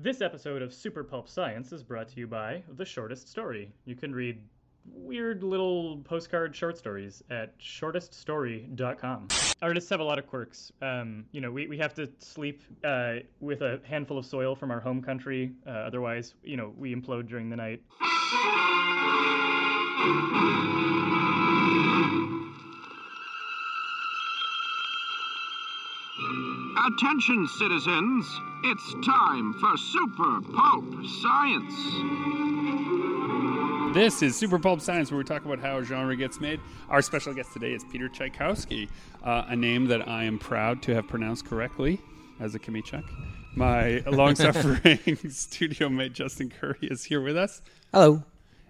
This episode of Super Pulp Science is brought to you by The Shortest Story. You can read weird little postcard short stories at shorteststory.com. Artists have a lot of quirks. Um, you know, we, we have to sleep uh, with a handful of soil from our home country. Uh, otherwise, you know, we implode during the night. Attention, citizens. It's time for Super Pulp Science. This is Super Pulp Science, where we talk about how a genre gets made. Our special guest today is Peter Chiykowski, uh, a name that I am proud to have pronounced correctly as a Kamichuk. My long suffering studio mate Justin Currie is here with us, Hello.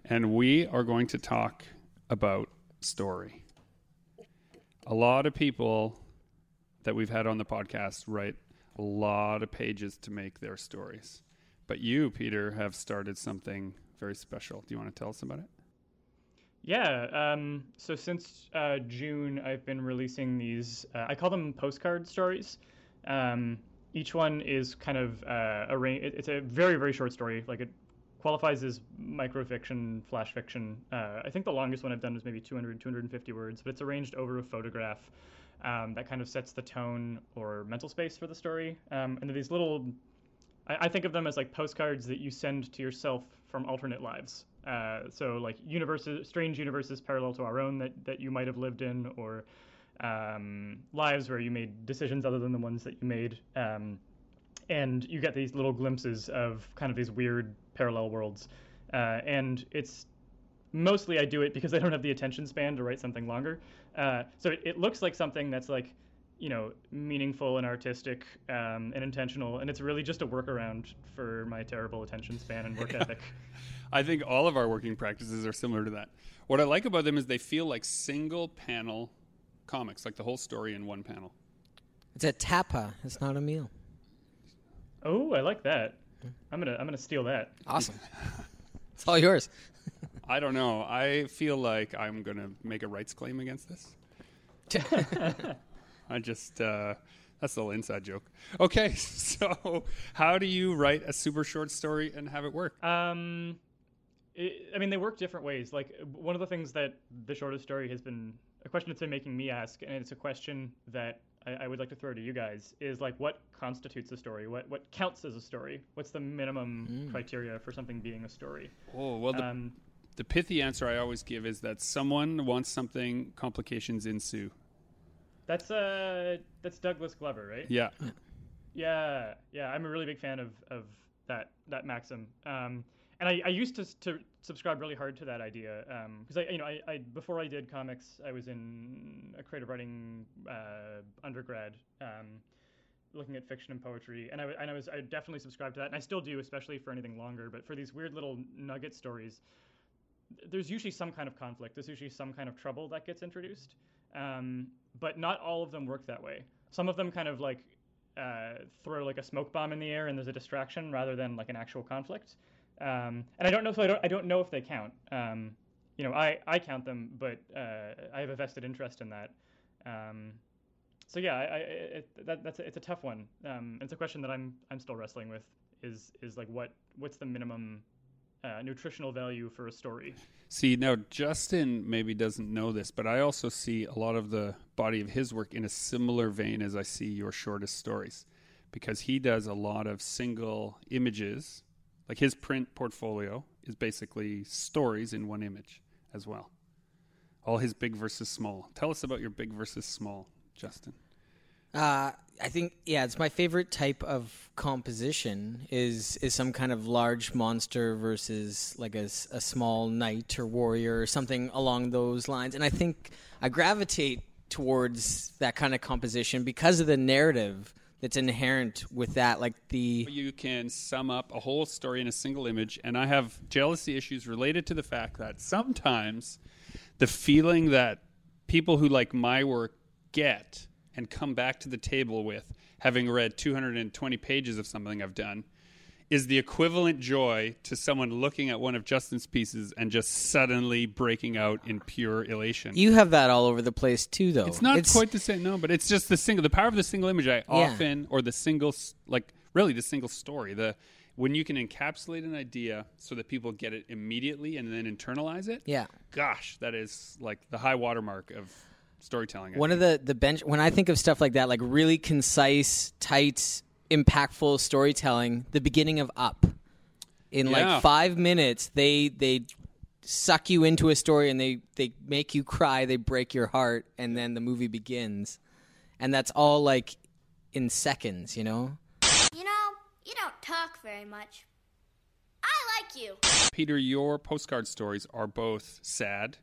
and we are going to talk about story. A lot of people that we've had on the podcast write a lot of pages to make their stories. But you, Peter, have started something very special. Do you want to tell us about it? Yeah. Um, so since uh, June, I've been releasing these. Uh, I call them postcard stories. Um, each one is kind of uh, a ra- It's a very very short story. Like it qualifies as microfiction, flash fiction. Uh, I think the longest one I've done was maybe 200, 250 words, but it's arranged over a photograph. Um, that kind of sets the tone or mental space for the story. Um, and these little I, I think of them as like postcards that you send to yourself from alternate lives. Uh, so like universes, strange universes parallel to our own that, that you might have lived in, or um, lives where you made decisions other than the ones that you made. Um, and you get these little glimpses of kind of these weird parallel worlds. Uh, and it's mostly I do it because I don't have the attention span to write something longer. Uh, so it, it looks like something that's like, you know, meaningful and artistic um, and intentional, and it's really just a workaround for my terrible attention span and work ethic. I think all of our working practices are similar to that. What I like about them is they feel like single panel comics, like the whole story in one panel. It's a tapa. It's not a meal. Oh, I like that. I'm gonna I'm gonna steal that. Awesome. it's all yours. I don't know. I feel like I'm going to make a rights claim against this. I just, uh, that's a little inside joke. Okay, so how do you write a super short story and have it work? Um, it, I mean, they work different ways. Like one of the things that the shortest story has been a question that's been making me ask, and it's a question that I, I would like to throw to you guys is like, what constitutes a story? What what counts as a story? What's the minimum criteria for something being a story? Oh, well, the, Um, the pithy answer I always give is that someone wants something, complications ensue. that's uh, that's Douglas Glover, right? Yeah. Yeah, yeah, I'm a really big fan of, of that that maxim. Um, and I, I used to, to subscribe really hard to that idea because I you know I, I before I did comics I was in a creative writing uh, undergrad um, looking at fiction and poetry and I, and I was I definitely subscribed to that and I still do especially for anything longer but for these weird little nugget stories there's usually some kind of conflict there's usually some kind of trouble that gets introduced um, but not all of them work that way some of them kind of like uh, throw like a smoke bomb in the air and there's a distraction rather than like an actual conflict. Um, and I don't know, so I don't, I don't know if they count. Um, you know, I, I count them, but uh, I have a vested interest in that. Um, so yeah, I, I, it, that, that's a, it's a tough one. Um, it's a question that I'm I'm still wrestling with. Is is like what what's the minimum uh, nutritional value for a story? See, now Justin maybe doesn't know this, but I also see a lot of the body of his work in a similar vein as I see your shortest stories because he does a lot of single images. Like his print portfolio is basically stories in one image as well. All his big versus small. Tell us about your big versus small, Justin. Uh, I think yeah, it's my favorite type of composition is is some kind of large monster versus like a, a small knight or warrior or something along those lines. And I think I gravitate towards that kind of composition because of the narrative that's inherent with that. Like the You can sum up a whole story in a single image, and I have jealousy issues related to the fact that sometimes the feeling that people who like my work get and come back to the table with, having read 220 pages of something I've done, is the equivalent joy to someone looking at one of Justin's pieces and just suddenly breaking out in pure elation. you have that all over the place too, though. It's not quite the same, no, but it's just the single, the power of the single image. I often, or the single, like really the single story. The when you can encapsulate an idea so that people get it immediately and then internalize it. Yeah. Gosh, that is like the high watermark of storytelling. I One of the the bench when I think of stuff like that, like really concise, tight, impactful storytelling, the beginning of Up. In Yeah. like five minutes, they they suck you into a story and they they make you cry, they break your heart, and then the movie begins, and that's all like in seconds, you know. You know, you don't talk very much. I like you. Peter, your postcard stories are both sad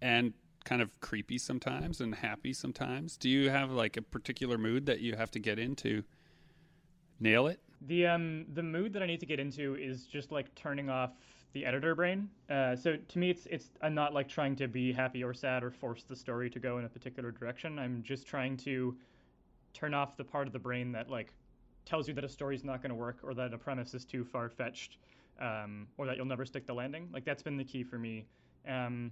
and kind of creepy sometimes and happy sometimes. Do you have like a particular mood that you have to get into? Nail it. The um the mood that I need to get into is just like turning off the editor brain. Uh, so to me, it's it's I'm not like trying to be happy or sad or force the story to go in a particular direction. I'm just trying to turn off the part of the brain that like tells you that a story's not going to work or that a premise is too far fetched um, or that you'll never stick the landing. Like that's been the key for me. Um,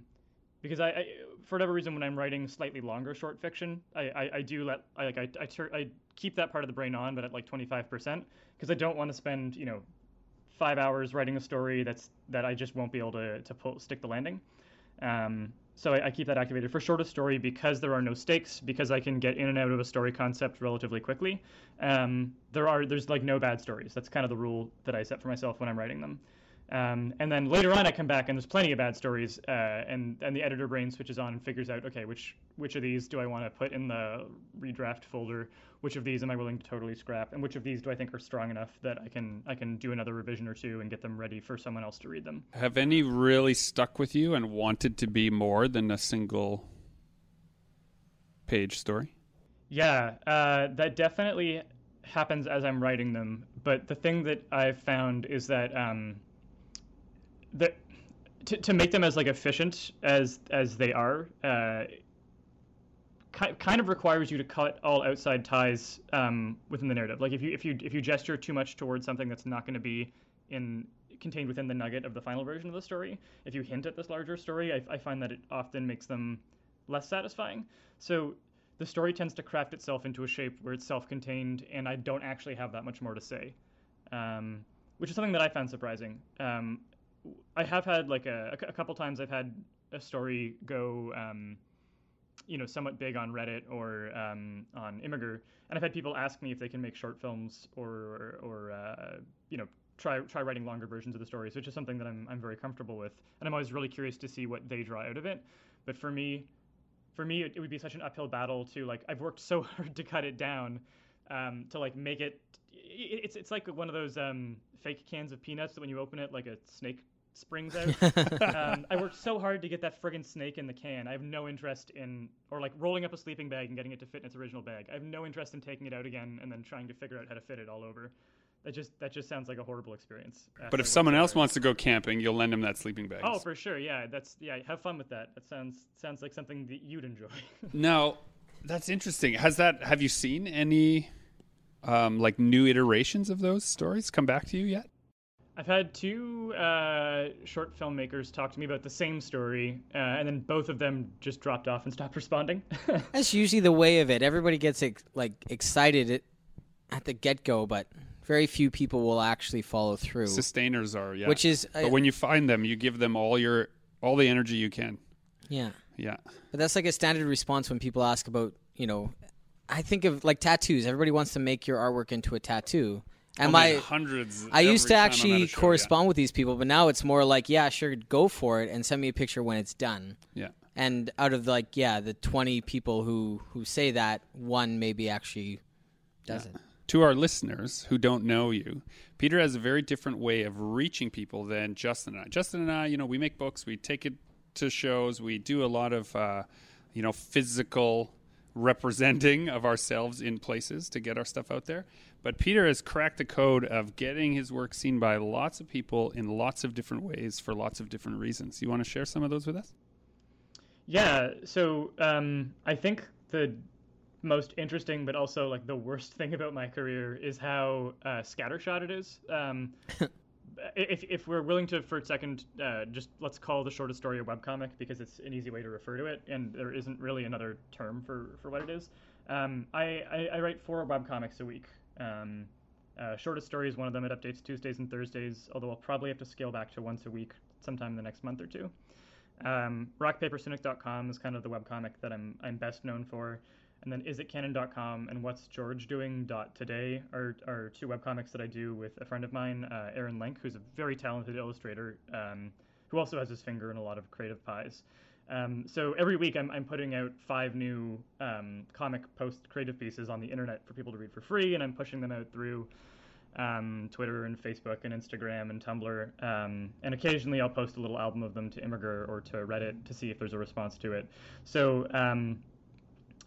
because I, I, for whatever reason, when I'm writing slightly longer short fiction, I, I, I do let I like I I, I keep that part of the brain on, but at like 25 percent, because I don't want to spend you know five hours writing a story that's that I just won't be able to to pull stick the landing. Um, so I, I keep that activated for shortest story because there are no stakes because I can get in and out of a story concept relatively quickly. Um, there are there's like no bad stories. That's kind of the rule that I set for myself when I'm writing them. Um, and then later on, I come back and there's plenty of bad stories, uh, and and the editor brain switches on and figures out, okay, which which of these do I want to put in the redraft folder? Which of these am I willing to totally scrap? And which of these do I think are strong enough that I can I can do another revision or two and get them ready for someone else to read them? Have any really stuck with you and wanted to be more than a single page story? Yeah, uh, that definitely happens as I'm writing them. But the thing that I've found is that um, that to, to make them as like efficient as as they are, uh, ki- kind of requires you to cut all outside ties um, within the narrative. Like if you if you if you gesture too much towards something that's not going to be in contained within the nugget of the final version of the story, if you hint at this larger story, I, I find that it often makes them less satisfying. So the story tends to craft itself into a shape where it's self-contained, and I don't actually have that much more to say, um, which is something that I found surprising. Um, I have had like a, a couple times I've had a story go, um, you know, somewhat big on Reddit or um, on Imgur, and I've had people ask me if they can make short films or or uh, you know try try writing longer versions of the stories, which is something that I'm I'm very comfortable with, and I'm always really curious to see what they draw out of it. But for me, for me, it, it would be such an uphill battle to like. I've worked so hard to cut it down, um, to like make it. it- It's it's like one of those um, fake cans of peanuts that when you open it, like a snake springs out. um, I worked so hard to get that friggin' snake in the can. I have no interest in, or like rolling up a sleeping bag and getting it to fit in its original bag. I have no interest in taking it out again and then trying to figure out how to fit it all over. That just that just sounds like a horrible experience. But if someone else wants to go camping, you'll lend them that sleeping bag. Oh, for sure. Yeah, that's yeah. Have fun with that. That sounds sounds like something that you'd enjoy. Now, that's interesting. Has that? Have you seen any um, like new iterations of those stories come back to you yet? I've had two uh, short filmmakers talk to me about the same story, uh, and then both of them just dropped off and stopped responding. That's usually the way of it. Everybody gets ex- like excited at, at the get go, but very few people will actually follow through. Sustainers are, yeah. Which is, uh, but when you find them, you give them all your all the energy you can. yeah, Yeah. but that's like a standard response when people ask about you know. I think of like tattoos. Everybody wants to make your artwork into a tattoo. And my hundreds. I used to time I'm at actually show, yeah. correspond with these people, but now it's more like, yeah, sure, go for it and send me a picture when it's done. Yeah. And out of like, yeah, the 20 people who who say that, one maybe actually does it. To our listeners who don't know you, Peter has a very different way of reaching people than Justin and I. Justin and I, you know, we make books, we take it to shows, we do a lot of, uh, you know, physical representing of ourselves in places to get our stuff out there. But Peter has cracked the code of getting his work seen by lots of people in lots of different ways for lots of different reasons. You want to share some of those with us? Yeah, so um, I think the most interesting, but also like the worst thing about my career is how uh, scattershot it is. Um, if, if we're willing to, for a second, uh, just let's call the shortest story a webcomic because it's an easy way to refer to it, and there isn't really another term for, for what it is. Um, I, I, I write four webcomics a week. Um, Uh, shortest stories, one of them, it updates Tuesdays and Thursdays, although I'll probably have to scale back to once a week sometime in the next month or two. Um, RockPaperCynic.com is kind of the webcomic that I'm, I'm best known for. And then isitcanon.com and what's George doing today are, are two webcomics that I do with a friend of mine, uh, Aaron Link, who's a very talented illustrator, um, who also has his finger in a lot of creative pies. Um, so every week I'm, I'm putting out five new um, comic post creative pieces on the internet for people to read for free, and I'm pushing them out through um, Twitter and Facebook and Instagram and Tumblr. Um, and occasionally I'll post a little album of them to Imgur or to Reddit to see if there's a response to it. So um,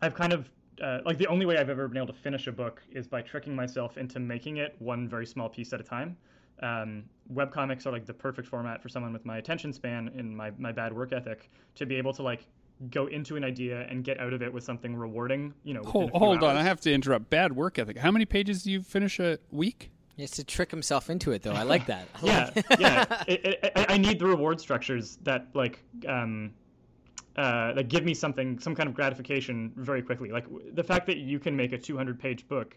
I've kind of uh, like the only way I've ever been able to finish a book is by tricking myself into making it one very small piece at a time. Um, webcomics are like the perfect format for someone with my attention span and my, my bad work ethic to be able to like go into an idea and get out of it with something rewarding. You know, hold, hold on, I have to interrupt. Bad work ethic. How many pages do you finish a week? He has to trick himself into it, though. I like that. I yeah, like yeah. It, it, I need the reward structures that like um, uh, that give me something, some kind of gratification very quickly. Like the fact that you can make a 200-page book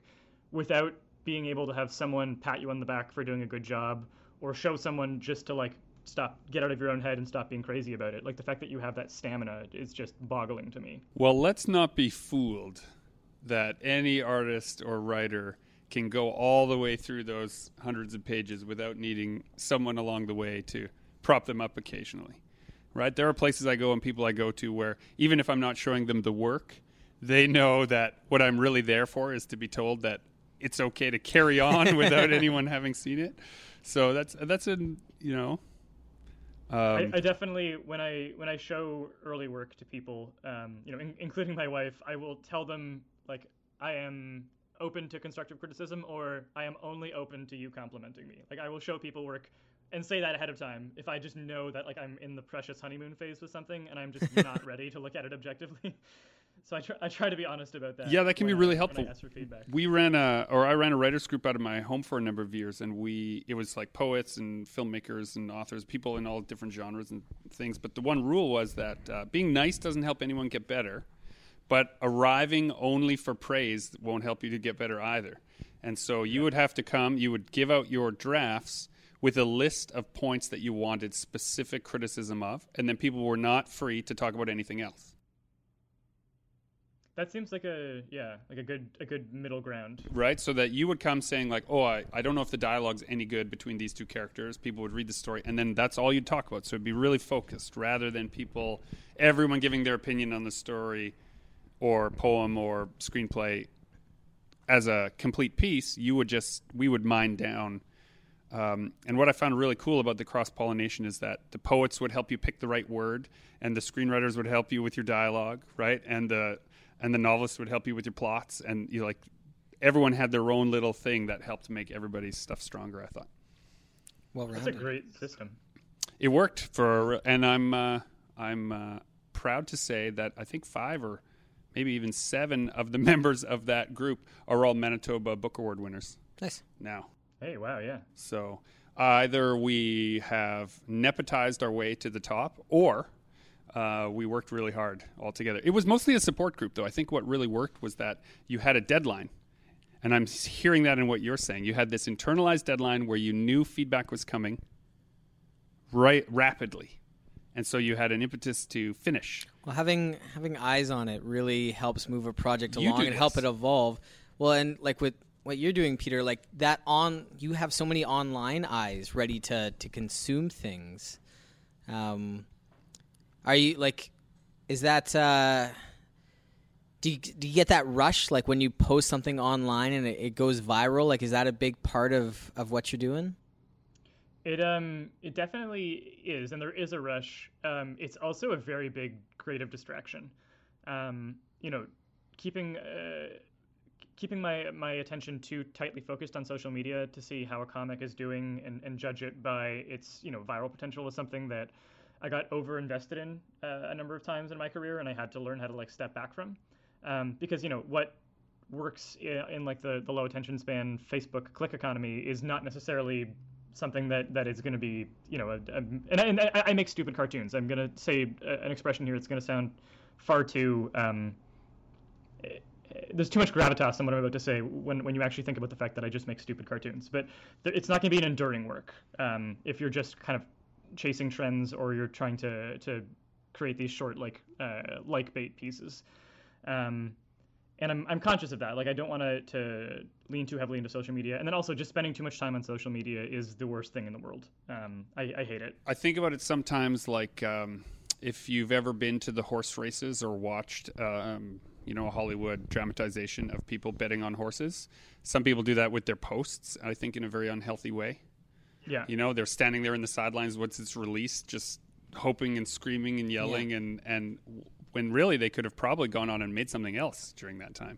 without being able to have someone pat you on the back for doing a good job, or show someone just to like stop, get out of your own head and stop being crazy about it. Like the fact that you have that stamina is just boggling to me. Well, let's not be fooled that any artist or writer can go all the way through those hundreds of pages without needing someone along the way to prop them up occasionally. Right? There are places I go and people I go to where even if I'm not showing them the work, they know that what I'm really there for is to be told that it's okay to carry on without anyone having seen it. So that's that's a you know. Um, I, I, definitely when I when I show early work to people, um, you know, in, including my wife, I will tell them like I am open to constructive criticism or I am only open to you complimenting me. Like I will show people work and say that ahead of time if I just know that like I'm in the precious honeymoon phase with something and I'm just not ready to look at it objectively. So I try, I try to be honest about that. Yeah, that can be really I, helpful. feedback. We ran a, or I ran a writers group out of my home for a number of years, and we it was like poets and filmmakers and authors, people in all different genres and things. But the one rule was that uh, being nice doesn't help anyone get better, but arriving only for praise won't help you to get better either. And so you would have to come, you would give out your drafts with a list of points that you wanted specific criticism of, and then people were not free to talk about anything else. That seems like a yeah, like a good a good middle ground. Right? So that you would come saying like, "Oh, I, I don't know if the dialogue's any good between these two characters." People would read the story and then that's all you'd talk about. So it'd be really focused rather than people everyone giving their opinion on the story or poem or screenplay as a complete piece. You would just we would mine down um, and what I found really cool about the cross pollination is that the poets would help you pick the right word, and the screenwriters would help you with your dialogue, right? And the and the novelists would help you with your plots, and you like everyone had their own little thing that helped make everybody's stuff stronger. I thought. Well, that's a great system. It worked for, and I'm uh, I'm uh, proud to say that I think five or maybe even seven of the members of that group are all Manitoba Book Award winners. Nice. Now. Hey, wow, yeah. So either we have nepotized our way to the top, or uh, we worked really hard all together. It was mostly a support group, though. I think what really worked was that you had a deadline. And I'm hearing that in what you're saying. You had this internalized deadline where you knew feedback was coming right rapidly. And so you had an impetus to finish. Well, having having eyes on it really helps move a project along and help it evolve. Well, and like with what you're doing, Peter, like that on you have so many online eyes ready to to consume things. Um, are you like? Is that? Uh, do you, do you get that rush like when you post something online and it, it goes viral? Like, is that a big part of of what you're doing? It um it definitely is, and there is a rush. Um, it's also a very big creative distraction. Um, you know, keeping uh, keeping my my attention too tightly focused on social media to see how a comic is doing and, and judge it by its you know viral potential is something that I got over invested in uh, a number of times in my career, and I had to learn how to like step back from, um, because you know what works in, in, like the the low attention span Facebook click economy is not necessarily something that that is going to be you know a, a, and, I, and I, I, make stupid cartoons. I'm going to say an expression here. It's going to sound far too. Um, there's too much gravitas in what I'm about to say when, when you actually think about the fact that I just make stupid cartoons. But th- it's not going to be an enduring work um, if you're just kind of chasing trends or you're trying to to create these short like uh, like bait pieces. Um, and I'm, I'm conscious of that. Like I don't want to to lean too heavily into social media, and then also just spending too much time on social media is the worst thing in the world. Um, I, I hate it. I think about it sometimes like um, if you've ever been to the horse races or watched, um, you know, a Hollywood dramatization of people betting on horses. Some people do that with their posts. I think in a very unhealthy way. Yeah. You know, they're standing there in the sidelines once it's released, just hoping and screaming and yelling, Yeah. and and when really they could have probably gone on and made something else during that time.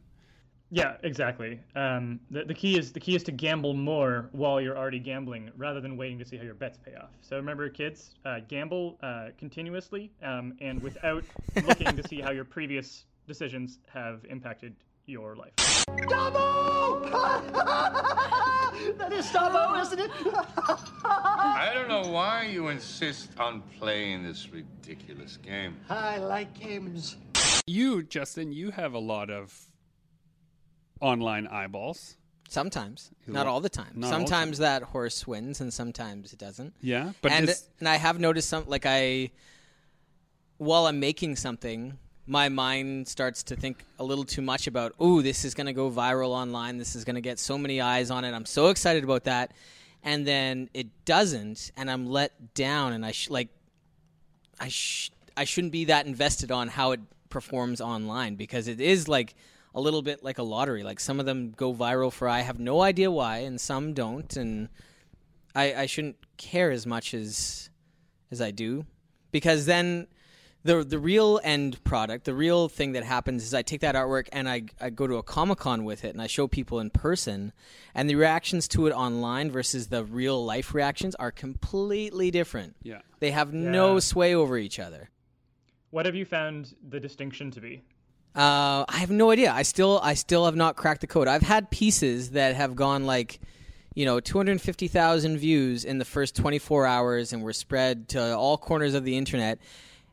Yeah, exactly. Um, the, the key is the key is to gamble more while you're already gambling, rather than waiting to see how your bets pay off. So remember, kids, uh, gamble uh, continuously um, and without looking to see how your previous decisions have impacted your life. Dabo! that is Sabo, isn't it? I don't know why you insist on playing this ridiculous game. I like games. You, Justin, you have a lot of online eyeballs. Sometimes, Is not all the time. not all the sometimes that horse wins, and sometimes it doesn't. Yeah, but and this- and I have noticed some like I, while I'm making something, my mind starts to think a little too much about. Oh, this is going to go viral online. This is going to get so many eyes on it. I'm so excited about that, and then it doesn't, and I'm let down. And I sh- like, I sh- I shouldn't be that invested on how it performs online because it is like a little bit like a lottery. Like some of them go viral for I have no idea why, and some don't, and I, I shouldn't care as much as as I do because then the the real end product, the real thing that happens is I take that artwork and I, I go to a comic con with it and I show people in person, and the reactions to it online versus the real life reactions are completely different. Yeah. They have no sway over each other. What have you found the distinction to be? Uh, I have no idea. I still I still have not cracked the code. I've had pieces that have gone like, you know, 250,000 views in the first 24 hours and were spread to all corners of the internet.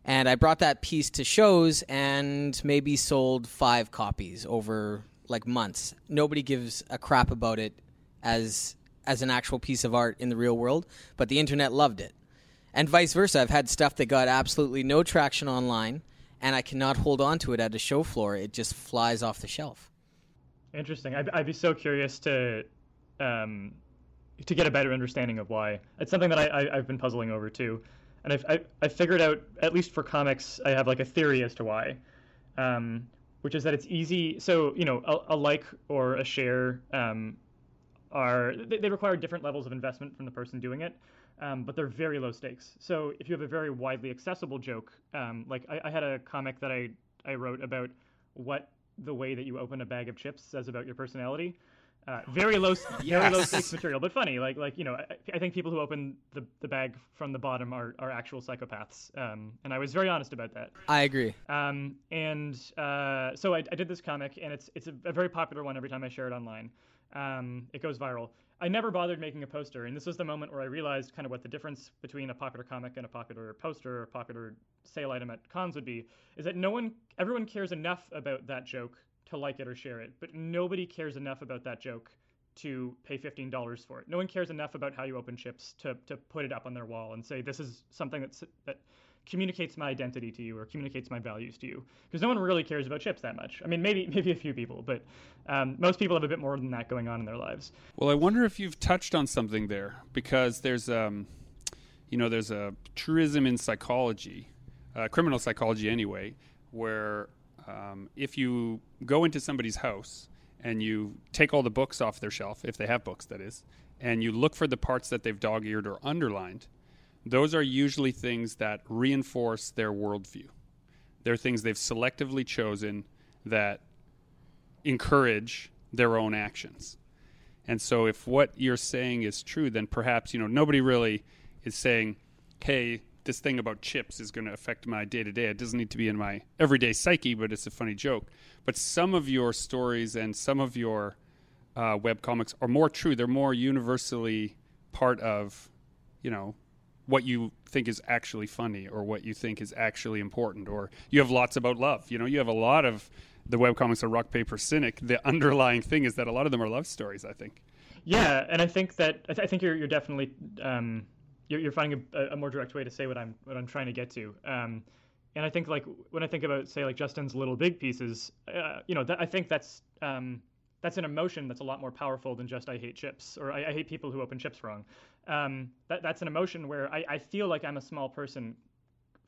And I brought that piece to shows and maybe sold 5 copies over like months. Nobody gives a crap about it as as an actual piece of art in the real world, but the internet loved it. And vice versa. I've had stuff that got absolutely no traction online and I cannot hold on to it at a show floor. It just flies off the shelf. Interesting. I'd, I'd be so curious to um, to get a better understanding of why. It's something that I, I, I've been puzzling over too, and I've I, I figured out at least for comics, I have like a theory as to why, um, which is that it's easy. So you know, a, a like or a share um, are they, they require different levels of investment from the person doing it. Um, but they're very low stakes. So if you have a very widely accessible joke, um, like I, I had a comic that I, I wrote about what the way that you open a bag of chips says about your personality. Uh, very low, very low stakes material, but funny. Like, like you know, I, I think people who open the, the bag from the bottom are, are actual psychopaths. Um, and I was very honest about that. I agree. Um, and uh, so I, I did this comic, and it's it's a, a very popular one every time I share it online. Um, it goes viral. I never bothered making a poster, and this was the moment where I realized kind of what the difference between a popular comic and a popular poster or a popular sale item at cons would be. Is that no one, everyone cares enough about that joke to like it or share it, but nobody cares enough about that joke to pay fifteen dollars for it. No one cares enough about how you open chips to to put it up on their wall and say this is something that's that communicates my identity to you or communicates my values to you. Because no one really cares about chips that much. I mean maybe maybe a few people but um, most people have a bit more than that going on in their lives. Well, I wonder if you've touched on something there because there's um, you know, there's a truism in psychology, uh, criminal psychology anyway, where um, if you go into somebody's house and you take all the books off their shelf, if they have books, that is, and you look for the parts that they've dog-eared or underlined, those are usually things that reinforce their worldview. They're things they've selectively chosen that encourage their own actions. And so if what you're saying is true, then perhaps, you know, nobody really is saying, hey, this thing about chips is going to affect my day to day. It doesn't need to be in my everyday psyche, but it's a funny joke. But some of your stories and some of your uh, web comics are more true. They're more universally part of, you know, what you think is actually funny or what you think is actually important. Or you have lots about love. You know, you have a lot of the web comics are rock paper cynic, the underlying thing is that a lot of them are love stories. I think. Yeah, and I think that I, th- I think you're you're definitely um, you're, you're finding a, a more direct way to say what I'm what I'm trying to get to. Um, and I think like when I think about say like Justin's little big pieces, uh, you know, I think that's um, that's an emotion that's a lot more powerful than just I hate chips or I, I hate people who open chips wrong. Um, that that's an emotion where I, I feel like I'm a small person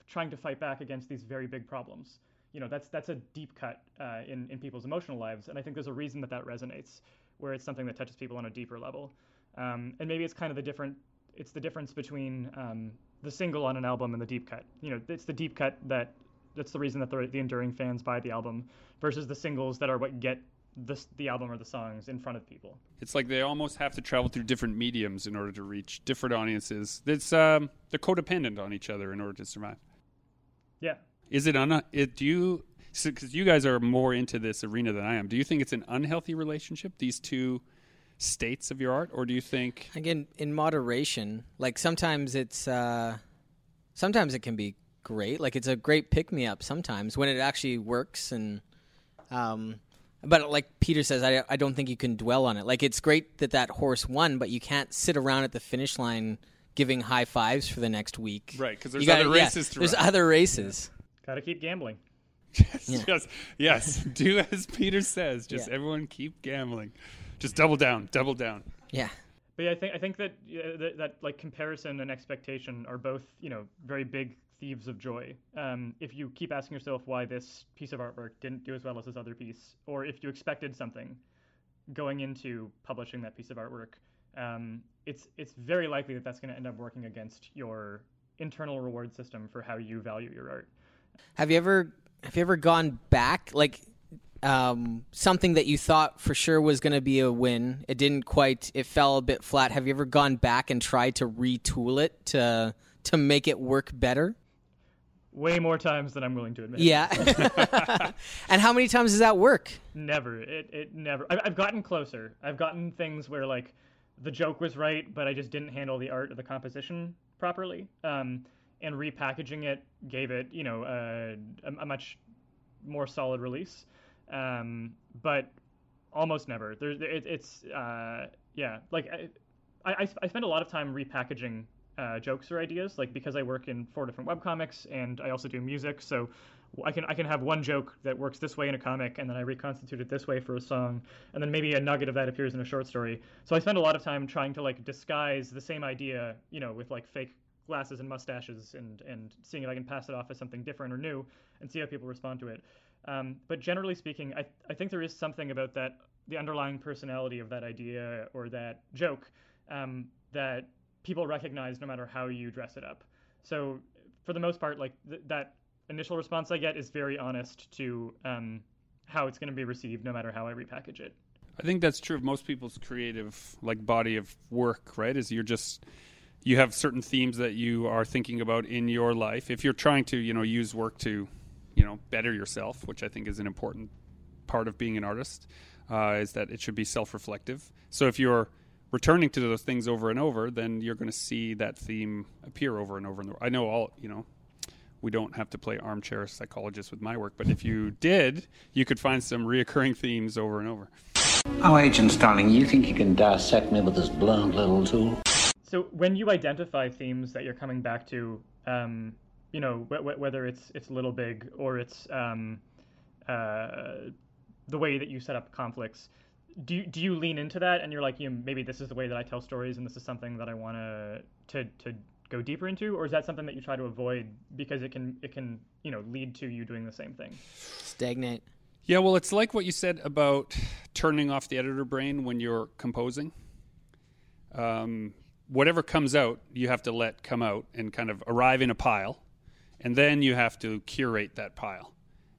trying to fight back against these very big problems. You know, that's that's a deep cut uh, in in people's emotional lives, and I think there's a reason that that resonates, where it's something that touches people on a deeper level. Um, and maybe it's kind of the different it's the difference between um, the single on an album and the deep cut. You know, it's the deep cut that that's the reason that the, the enduring fans buy the album versus the singles that are what get the the album or the songs in front of people. It's like they almost have to travel through different mediums in order to reach different audiences. It's um, they're codependent on each other in order to survive. Yeah. Is it un? It, do you? Because you guys are more into this arena than I am. Do you think it's an unhealthy relationship? These two states of your art, or do you think again in moderation? Like sometimes it's uh, sometimes it can be great. Like it's a great pick me up sometimes when it actually works and. Um, but like Peter says, I, I don't think you can dwell on it. Like it's great that that horse won, but you can't sit around at the finish line giving high fives for the next week. Right, because there's You gotta- other races There's other races. Got to keep gambling. Yes, Yeah. yes, yes. Do as Peter says. Just Yeah. everyone keep gambling. Just double down, double down. Yeah. But yeah, I think I think that, uh, that that like comparison and expectation are both you know very big thieves of joy. Um, if you keep asking yourself why this piece of artwork didn't do as well as this other piece, or if you expected something going into publishing that piece of artwork, um, it's it's very likely that that's going to end up working against your internal reward system for how you value your art. Have you ever have you ever gone back like um, something that you thought for sure was going to be a win? It didn't quite. It fell a bit flat. Have you ever gone back and tried to retool it to to make it work better? Way more times than I'm willing to admit. Yeah. and how many times does that work? Never. It it never. I've, I've gotten closer. I've gotten things where like the joke was right, but I just didn't handle the art or the composition properly. Um, and repackaging it gave it, you know, uh, a, a much more solid release. Um, but almost never. There's it, it's uh, yeah. Like I, I I spend a lot of time repackaging uh, jokes or ideas, like because I work in four different webcomics and I also do music, so I can I can have one joke that works this way in a comic, and then I reconstitute it this way for a song, and then maybe a nugget of that appears in a short story. So I spend a lot of time trying to like disguise the same idea, you know, with like fake glasses and mustaches, and and seeing if I can pass it off as something different or new, and see how people respond to it. Um, but generally speaking, I I think there is something about that the underlying personality of that idea or that joke um, that people recognize no matter how you dress it up. So for the most part, like th- that initial response I get is very honest to um, how it's going to be received, no matter how I repackage it. I think that's true of most people's creative like body of work, right? Is you're just you have certain themes that you are thinking about in your life. If you're trying to, you know, use work to, you know, better yourself, which I think is an important part of being an artist, uh, is that it should be self-reflective. So if you're returning to those things over and over, then you're going to see that theme appear over and over and over. I know all, you know, we don't have to play armchair psychologist with my work, but if you did, you could find some reoccurring themes over and over. Oh, Agent Starling, you think you can dissect me with this blunt little tool? So when you identify themes that you're coming back to, um, you know, wh- wh- whether it's it's Little Big or it's um, uh, the way that you set up conflicts, do you, do you lean into that and you're like, you know, maybe this is the way that I tell stories and this is something that I want to to to go deeper into, or is that something that you try to avoid because it can it can you know lead to you doing the same thing? Stagnate. Yeah, well, it's like what you said about turning off the editor brain when you're composing. Um, whatever comes out, you have to let come out and kind of arrive in a pile, and then you have to curate that pile.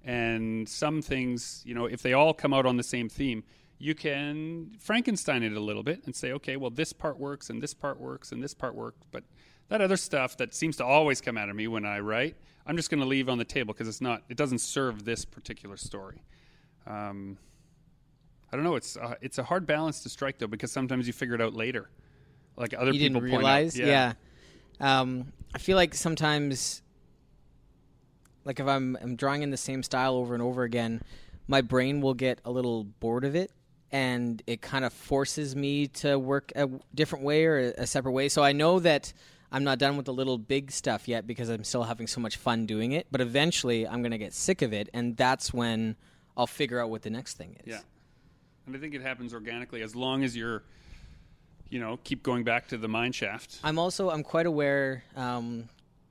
And some things, you know, if they all come out on the same theme, you can Frankenstein it a little bit and say, okay, well, this part works, and this part works, and this part works, but that other stuff that seems to always come out of me when I write, I'm just going to leave on the table because it's not, it doesn't serve this particular story. Um, I don't know. It's uh, it's a hard balance to strike though because sometimes you figure it out later, like other you people didn't point realize. out. Yeah. Um, I feel like sometimes, like if I'm I'm drawing in the same style over and over again, my brain will get a little bored of it and it kind of forces me to work a different way or a, a separate way. So I know that I'm not done with the little big stuff yet because I'm still having so much fun doing it. But eventually, I'm going to get sick of it, and that's when I'll figure out what the next thing is. Yeah, and I think it happens organically as long as you're, you know, keep going back to the mine shaft. I'm also I'm quite aware. Um,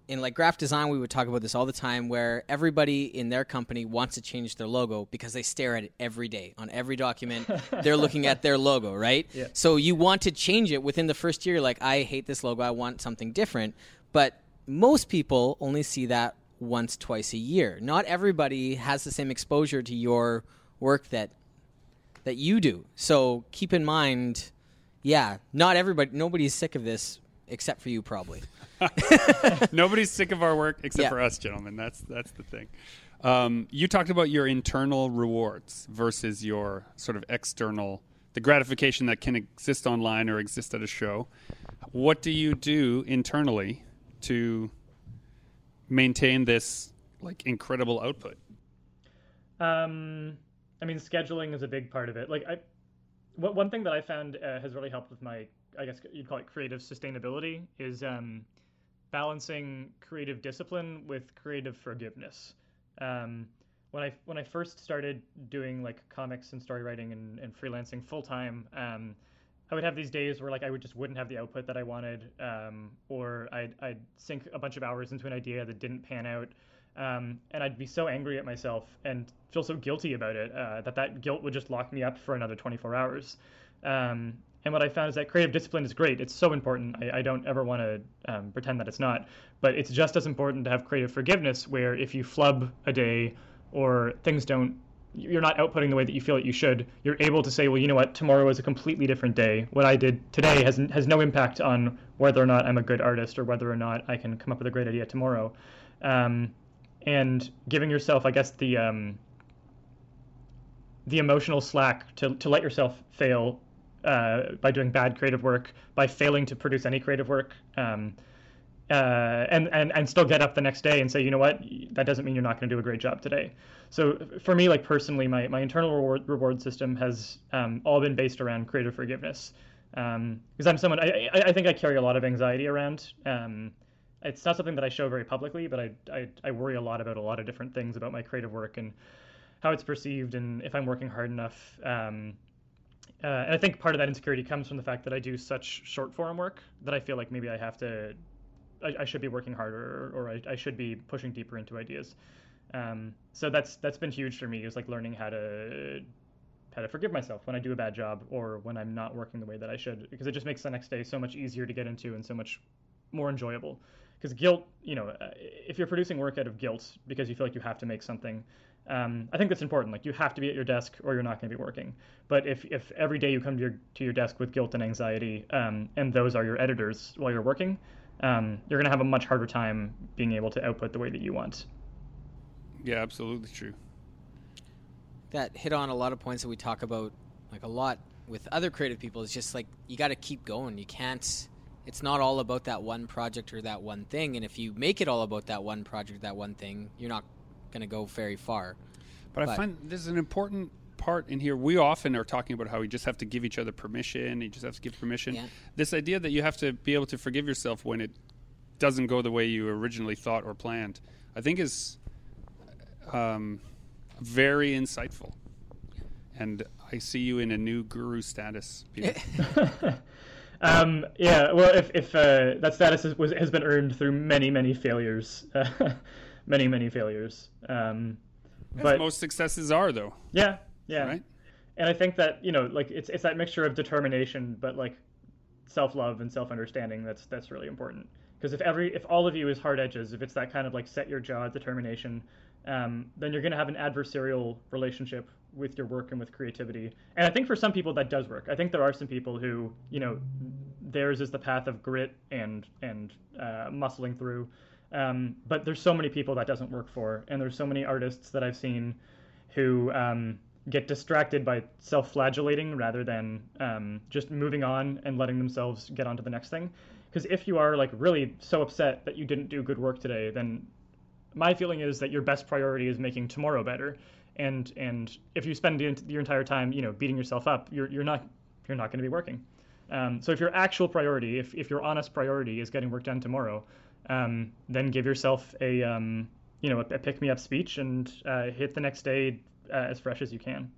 in like graphic design, we would talk about this all the time, where everybody in their company wants to change their logo because they stare at it every day on every document. they're looking at their logo, right? Yeah. So you want to change it within the first year. Like, I hate this logo. I want something different. But most people only see that once, twice a year. Not everybody has the same exposure to your work that that you do. So keep in mind, yeah, not everybody, nobody's sick of this except for you, probably. Nobody's sick of our work except Yeah. for us, gentlemen. That's that's the thing. Um, you talked about your internal rewards versus your sort of external, the gratification that can exist online or exist at a show. What do you do internally to maintain this like incredible output? Um, I mean, scheduling is a big part of it. Like, I, what one thing that I found uh, has really helped with my, I guess you'd call it creative sustainability, is um, balancing creative discipline with creative forgiveness. Um, when I when I first started doing like comics and story writing and, and freelancing full time, um, I would have these days where like I would just wouldn't have the output that I wanted, um, or I'd I'd sink a bunch of hours into an idea that didn't pan out, um, and I'd be so angry at myself and feel so guilty about it uh, that that guilt would just lock me up for another 24 hours. Um, and what I found is that creative discipline is great. It's so important. I, I don't ever want to um, pretend that it's not, but it's just as important to have creative forgiveness, where if you flub a day or things don't you're not outputting the way that you feel that you should, you're able to say, well, you know what, tomorrow is a completely different day. What I did today has has no impact on whether or not I'm a good artist or whether or not I can come up with a great idea tomorrow. Um, and giving yourself, I guess, the um, the emotional slack to to let yourself fail uh, by doing bad creative work, by failing to produce any creative work. Um, uh, and, and and still get up the next day and say, you know what, that doesn't mean you're not going to do a great job today. So for me, like personally, my, my internal reward, reward system has um, all been based around creative forgiveness. Because I'm someone, I, I, I think I carry a lot of anxiety around. Um, it's not something that I show very publicly, but I, I, I worry a lot about a lot of different things about my creative work and how it's perceived and if I'm working hard enough. Um, uh, and I think part of that insecurity comes from the fact that I do such short form work that I feel like maybe I have to I, I should be working harder or, I, I should be pushing deeper into ideas. Um, so that's that's been huge for me is like learning how to how to forgive myself when I do a bad job or when I'm not working the way that I should because it just makes the next day so much easier to get into and so much more enjoyable. Because guilt, you know, uh, if you're producing work out of guilt because you feel like you have to make something, um, I think that's important. Like you have to be at your desk or you're not going to be working. But if, if every day you come to your to your desk with guilt and anxiety, um, and those are your editors while you're working, um, you're going to have a much harder time being able to output the way that you want. Yeah, absolutely true. that hit on a lot of points that we talk about like a lot with other creative people it's just like you got to keep going you can't it's not all about that one project or that one thing and if you make it all about that one project that one thing you're not going to go very far But, I But- find there's an important part in here. We often are talking about how we just have to give each other permission. You just have to give permission. Yeah. This idea that you have to be able to forgive yourself when it doesn't go the way you originally thought or planned, I think is um, very insightful. And I see you in a new guru status. Peter. Um, yeah, well, if, if uh, that status is, was, has been earned through many, many failures, many, many failures. Um, but most successes are, though. yeah, yeah, Right? and I think that you know, like it's it's that mixture of determination, but like self love and self understanding. That's that's really important. Because if every if all of you is hard edges, if it's that kind of like set your jaw determination, um, then you're going to have an adversarial relationship with your work and with creativity. And I think for some people that does work. I think there are some people who you know theirs is the path of grit and and uh, muscling through. Um, but there's so many people that doesn't work for, and there's so many artists that I've seen who um, get distracted by self-flagellating rather than um, just moving on and letting themselves get on to the next thing. Because if you are like really so upset that you didn't do good work today, then my feeling is that your best priority is making tomorrow better. and and if you spend your entire time you know beating yourself up, you're you're not you're not going to be working. Um, so if your actual priority, if if your honest priority is getting work done tomorrow, um, then give yourself a um, you know a, a pick me up speech and uh, hit the next day uh, as fresh as you can.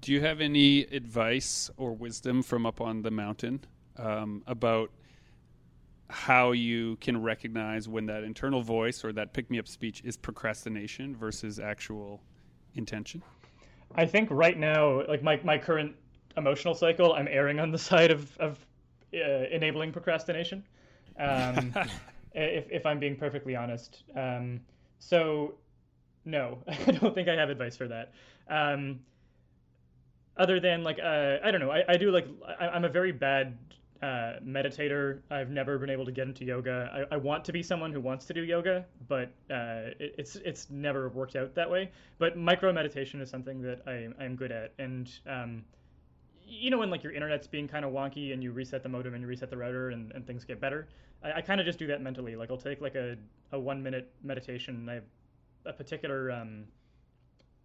Do you have any advice or wisdom from up on the mountain um, about how you can recognize when that internal voice or that pick me up speech is procrastination versus actual intention? I think right now, like my, my current emotional cycle, I'm erring on the side of, of uh, enabling procrastination. Um, if, if I'm being perfectly honest. Um, so, no, I don't think I have advice for that. Um, other than like, uh, I don't know, I, I do like, I, I'm a very bad uh, meditator. I've never been able to get into yoga. I, I, want to be someone who wants to do yoga, but uh, it, it's it's never worked out that way. But micro meditation is something that I I'm good at, and um, you know when like your internet's being kind of wonky and you reset the modem and you reset the router and, and things get better. I, I kind of just do that mentally. Like I'll take like a, a one minute meditation. I have a particular um,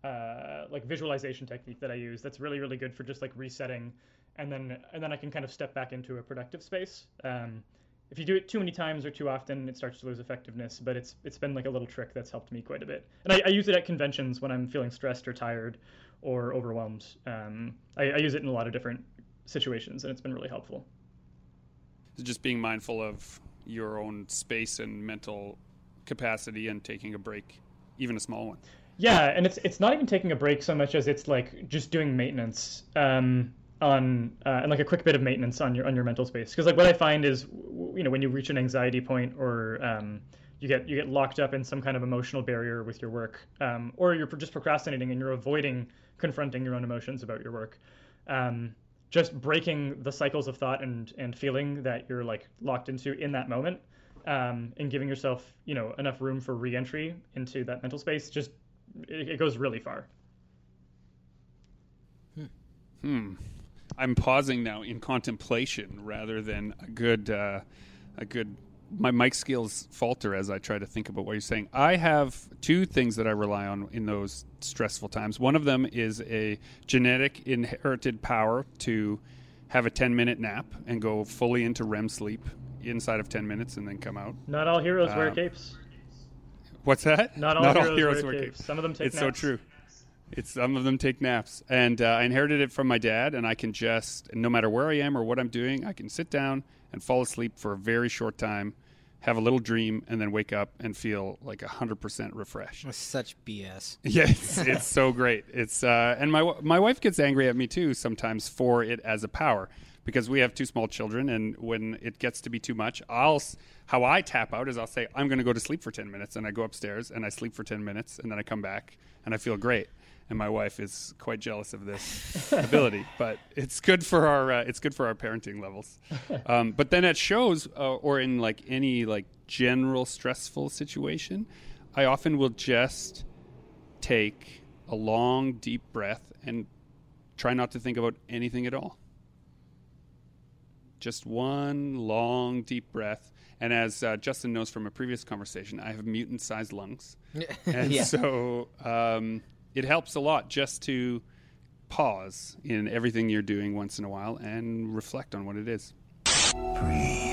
uh, like visualization technique that I use that's really really good for just like resetting and then and then I can kind of step back into a productive space. Um, if you do it too many times or too often, it starts to lose effectiveness. But it's it's been like a little trick that's helped me quite a bit. And I, I use it at conventions when I'm feeling stressed or tired or overwhelmed. Um, I, I use it in a lot of different situations, and it's been really helpful. Just being mindful of your own space and mental capacity, and taking a break, even a small one. Yeah, and it's it's not even taking a break so much as it's like just doing maintenance. Um, on uh, and like a quick bit of maintenance on your on your mental space. Because like what I find is you know when you reach an anxiety point or um, you get you get locked up in some kind of emotional barrier with your work um, or you're just procrastinating and you're avoiding confronting your own emotions about your work um, just breaking the cycles of thought and and feeling that you're like locked into in that moment um, and giving yourself you know enough room for reentry into that mental space just it, it goes really far. Hmm. I'm pausing now in contemplation rather than a good uh, a good my mic skills falter as I try to think about what you're saying. I have two things that I rely on in those stressful times. One of them is a genetic inherited power to have a 10 minute nap and go fully into REM sleep inside of 10 minutes and then come out. Not all heroes wear um, capes. What's that? Not all, Not heroes, all heroes, wear, capes. capes. Some of them take It's naps. so true. It's some of them take naps, and uh, I inherited it from my dad. And I can just, no matter where I am or what I'm doing, I can sit down and fall asleep for a very short time, have a little dream, and then wake up and feel like hundred percent refreshed. That's such BS. Yeah, it's, it's so great. It's uh, and my my wife gets angry at me too sometimes for it as a power because we have two small children, and when it gets to be too much, I'll how I tap out is I'll say I'm going to go to sleep for ten minutes, and I go upstairs and I sleep for ten minutes, and then I come back and I feel great and my wife is quite jealous of this ability. But it's good for our uh, it's good for our parenting levels. Um, but then at shows uh, or in like any like general stressful situation, I often will just take a long deep breath and try not to think about anything at all. Just one long deep breath. And as uh, Justin knows from a previous conversation, I have mutant sized lungs. and yeah. so um, it helps a lot just to pause in everything you're doing once in a while and reflect on what it is. Breathe.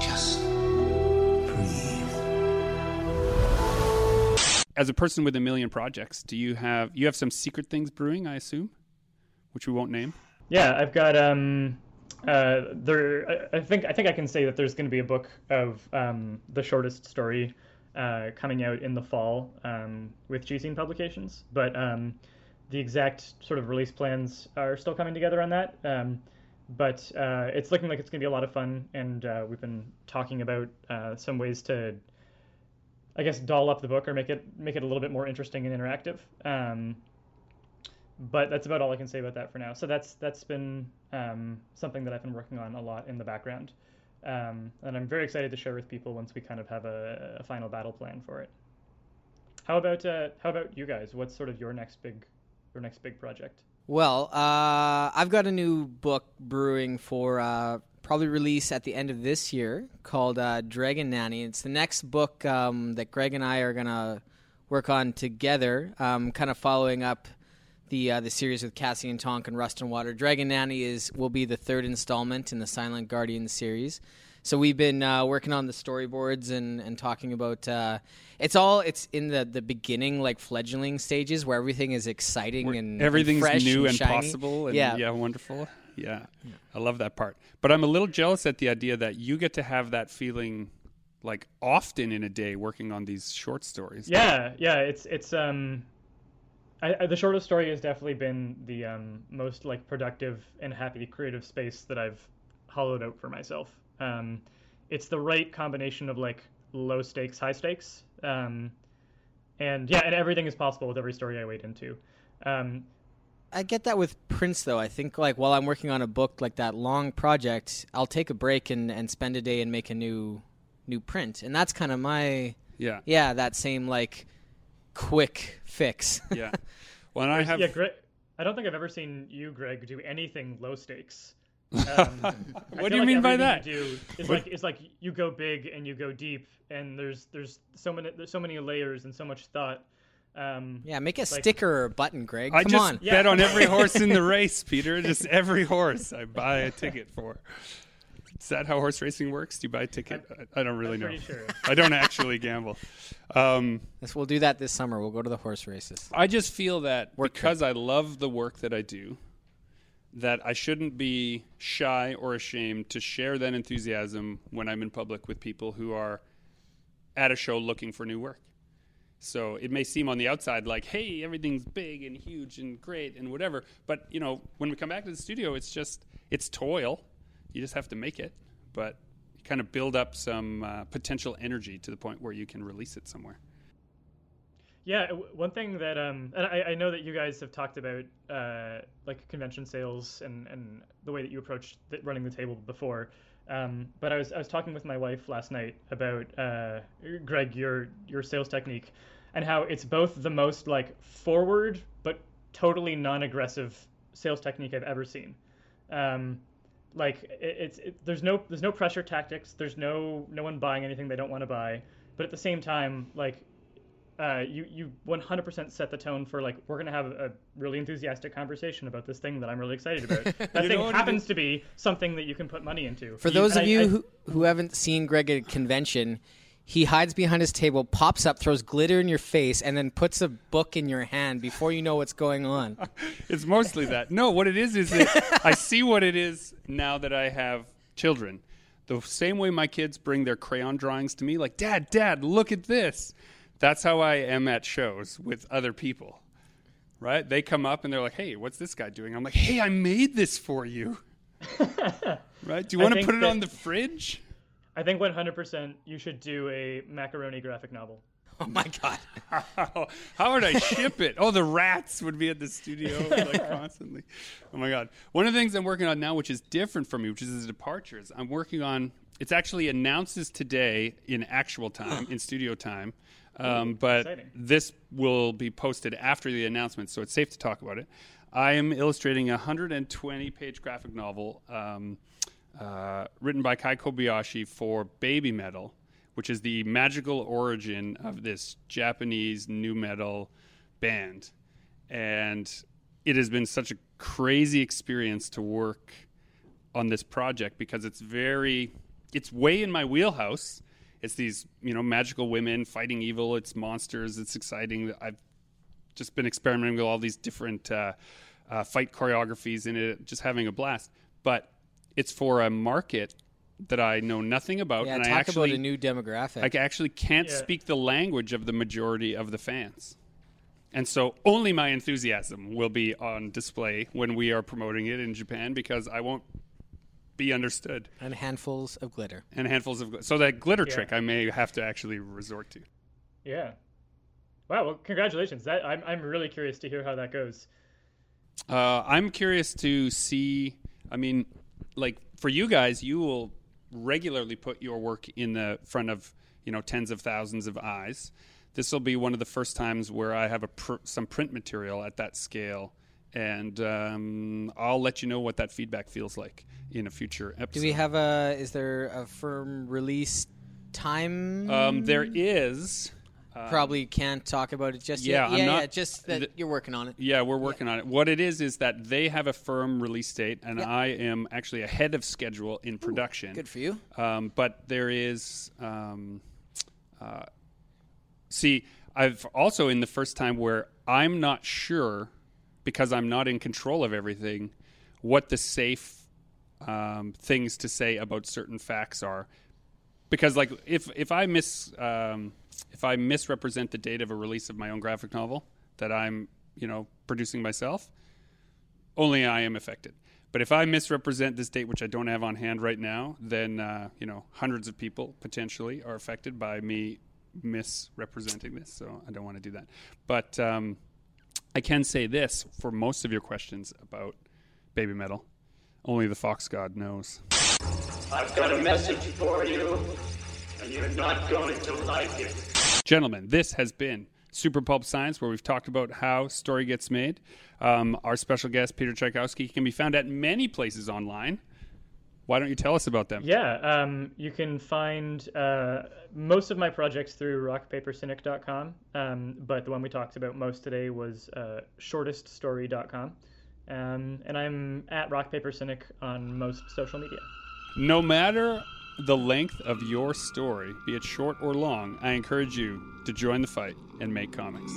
Just breathe. As a person with a million projects, do you have you have some secret things brewing? I assume, which we won't name. Yeah, I've got um, uh, there, I think I think I can say that there's going to be a book of um, the shortest story uh, coming out in the fall um, with G Publications, but um, the exact sort of release plans are still coming together on that. Um, but uh, it's looking like it's going to be a lot of fun, and uh, we've been talking about uh, some ways to, I guess, doll up the book or make it make it a little bit more interesting and interactive. Um, but that's about all I can say about that for now. So that's that's been um, something that I've been working on a lot in the background, um, and I'm very excited to share with people once we kind of have a, a final battle plan for it. How about uh, how about you guys? What's sort of your next big your next big project? Well, uh, I've got a new book brewing for uh, probably release at the end of this year called uh, Dragon Nanny. It's the next book um, that Greg and I are gonna work on together, um, kind of following up the uh, the series with Cassie and Tonk and Rust and Water. Dragon Nanny is will be the third installment in the Silent Guardian series. So we've been uh, working on the storyboards and, and talking about uh, it's all it's in the, the beginning like fledgling stages where everything is exciting Where and everything's and fresh new and, shiny. possible and yeah. yeah. wonderful yeah. i love that part but i'm a little jealous at the idea that you get to have that feeling like often in a day working on these short stories Yeah, yeah, it's it's um, I, I, the shortest story has definitely been the um, most like productive and happy creative space that I've hollowed out for myself. Um, it's the right combination of like low stakes, high stakes, um, and yeah, and everything is possible with every story I wade into. Um, I get that with prints though. I think like while I'm working on a book like that long project, I'll take a break and, and spend a day and make a new new print. And that's kind of my yeah yeah, that same like quick fix. yeah When i have yeah, Greg, I don't think I've ever seen you, Greg, do anything low stakes. Um, What do you like mean by everything that? You do is like it's like you go big and you go deep, and there's there's so many there's so many layers and so much thought. Um, yeah, make a Like- sticker or a button, Greg. I Come just on. Yeah. bet on every horse in the race, Peter. Just every horse I buy a ticket for. Is that how horse racing works? Do you buy a ticket? I, I don't really I'm know. sure. I don't actually gamble. Um, Yes, we'll do that this summer. We'll go to the horse races. I just feel that Work because I love the work that I do, that I shouldn't be shy or ashamed to share that enthusiasm when I'm in public with people who are at a show looking for new work. So it may seem on the outside like, hey, everything's big and huge and great and whatever. But, you know, when we come back to the studio, it's just, it's toil. You just have to make it. But you kind of build up some uh, potential energy to the point where you can release it somewhere. Yeah, one thing that um, and I, I know that you guys have talked about uh, like convention sales and, and the way that you approach the, running the table before. Um, but I was I was talking with my wife last night about uh, Greg your your sales technique and how it's both the most like forward but totally non-aggressive sales technique I've ever seen. Um, like it, it's it, there's no there's no pressure tactics. There's no no one buying anything they don't want to buy. But at the same time, like uh, you you 100% set the tone for like we're gonna have a really enthusiastic conversation about this thing that I'm really excited about. That thing know what it happens is? to be something that you can put money into. For those of I- you I- who, who haven't seen Greg at a convention, he hides behind his table, pops up, throws glitter in your face, and then puts a book in your hand before you know what's going on. It's mostly that. No, what it is is that I see what it is now that I have children. The same way my kids bring their crayon drawings to me, like, Dad, Dad, look at this. That's how I am at shows with other people. Right? They come up and they're like, hey, what's this guy doing? I'm like, hey, I made this for you. right? Do you want to put it that- on the fridge? I think 100% you should do a macaroni graphic novel. Oh my god! How, how would I ship it? Oh, the rats would be at the studio like constantly. Oh my god! One of the things I'm working on now, which is different from me, which is the departures. I'm working on. It's actually announces today in actual time, in studio time, um, but exciting. this will be posted after the announcement, so it's safe to talk about it. I am illustrating a 120-page graphic novel um, uh, written by Kai Kobayashi for Baby Metal, which is the magical origin of this Japanese new metal band. And it has been such a crazy experience to work on this project because it's very it's way in my wheelhouse. It's these, you know, magical women fighting evil, it's monsters, it's exciting. I've just been experimenting with all these different uh, uh, fight choreographies in it, just having a blast. But it's for a market that I know nothing about, Yeah, and talk I actually about a new demographic. I actually can't Yeah. speak the language of the majority of the fans. And so only my enthusiasm will be on display when we are promoting it in Japan because I won't be understood. and handfuls of glitter. And handfuls of gl- so that glitter Yeah. trick I may have to actually resort to. Yeah. Wow. Well, congratulations. That I'm I'm really curious to hear how that goes. Uh, I'm curious to see. I mean, like for you guys, you will regularly put your work in the front of you know tens of thousands of eyes. This will be one of the first times where I have a pr- some print material at that scale and um, I'll let you know what that feedback feels like in a future episode. Do we have a? Is there a firm release time? Um, there is. Probably can't talk about it just yeah, yet. I'm yeah, not- yeah, just that th- you're working on it. Yeah, we're working on it. What it is is that they have a firm release date, and Yeah. I am actually ahead of schedule in production. Good for you. Um, but there is, um, uh, see, I've also in the first time where I'm not sure because I'm not in control of everything what the safe um, things to say about certain facts are. Because like if if I miss um, if I misrepresent the date of a release of my own graphic novel that I'm you know producing myself, only I am affected. But if I misrepresent this date, which I don't have on hand right now, then uh, you know hundreds of people potentially are affected by me misrepresenting this. So I don't want to do that. But um, I can say this for most of your questions about baby metal, only the fox god knows. I've got a message for you, and you're not going to like it. Gentlemen, this has been Super Pulp Science, where we've talked about how story gets made. Um, our special guest, Peter Chiykowski, can be found at many places online. Why don't you tell us about them? Yeah, um, you can find uh, most of my projects through rockpapercynic.com, um, but the one we talked about most today was uh, shorteststory.com. Um, and I'm at rockpapercynic on most social media. No matter the length of your story, be it short or long, I encourage you to join the fight and make comics.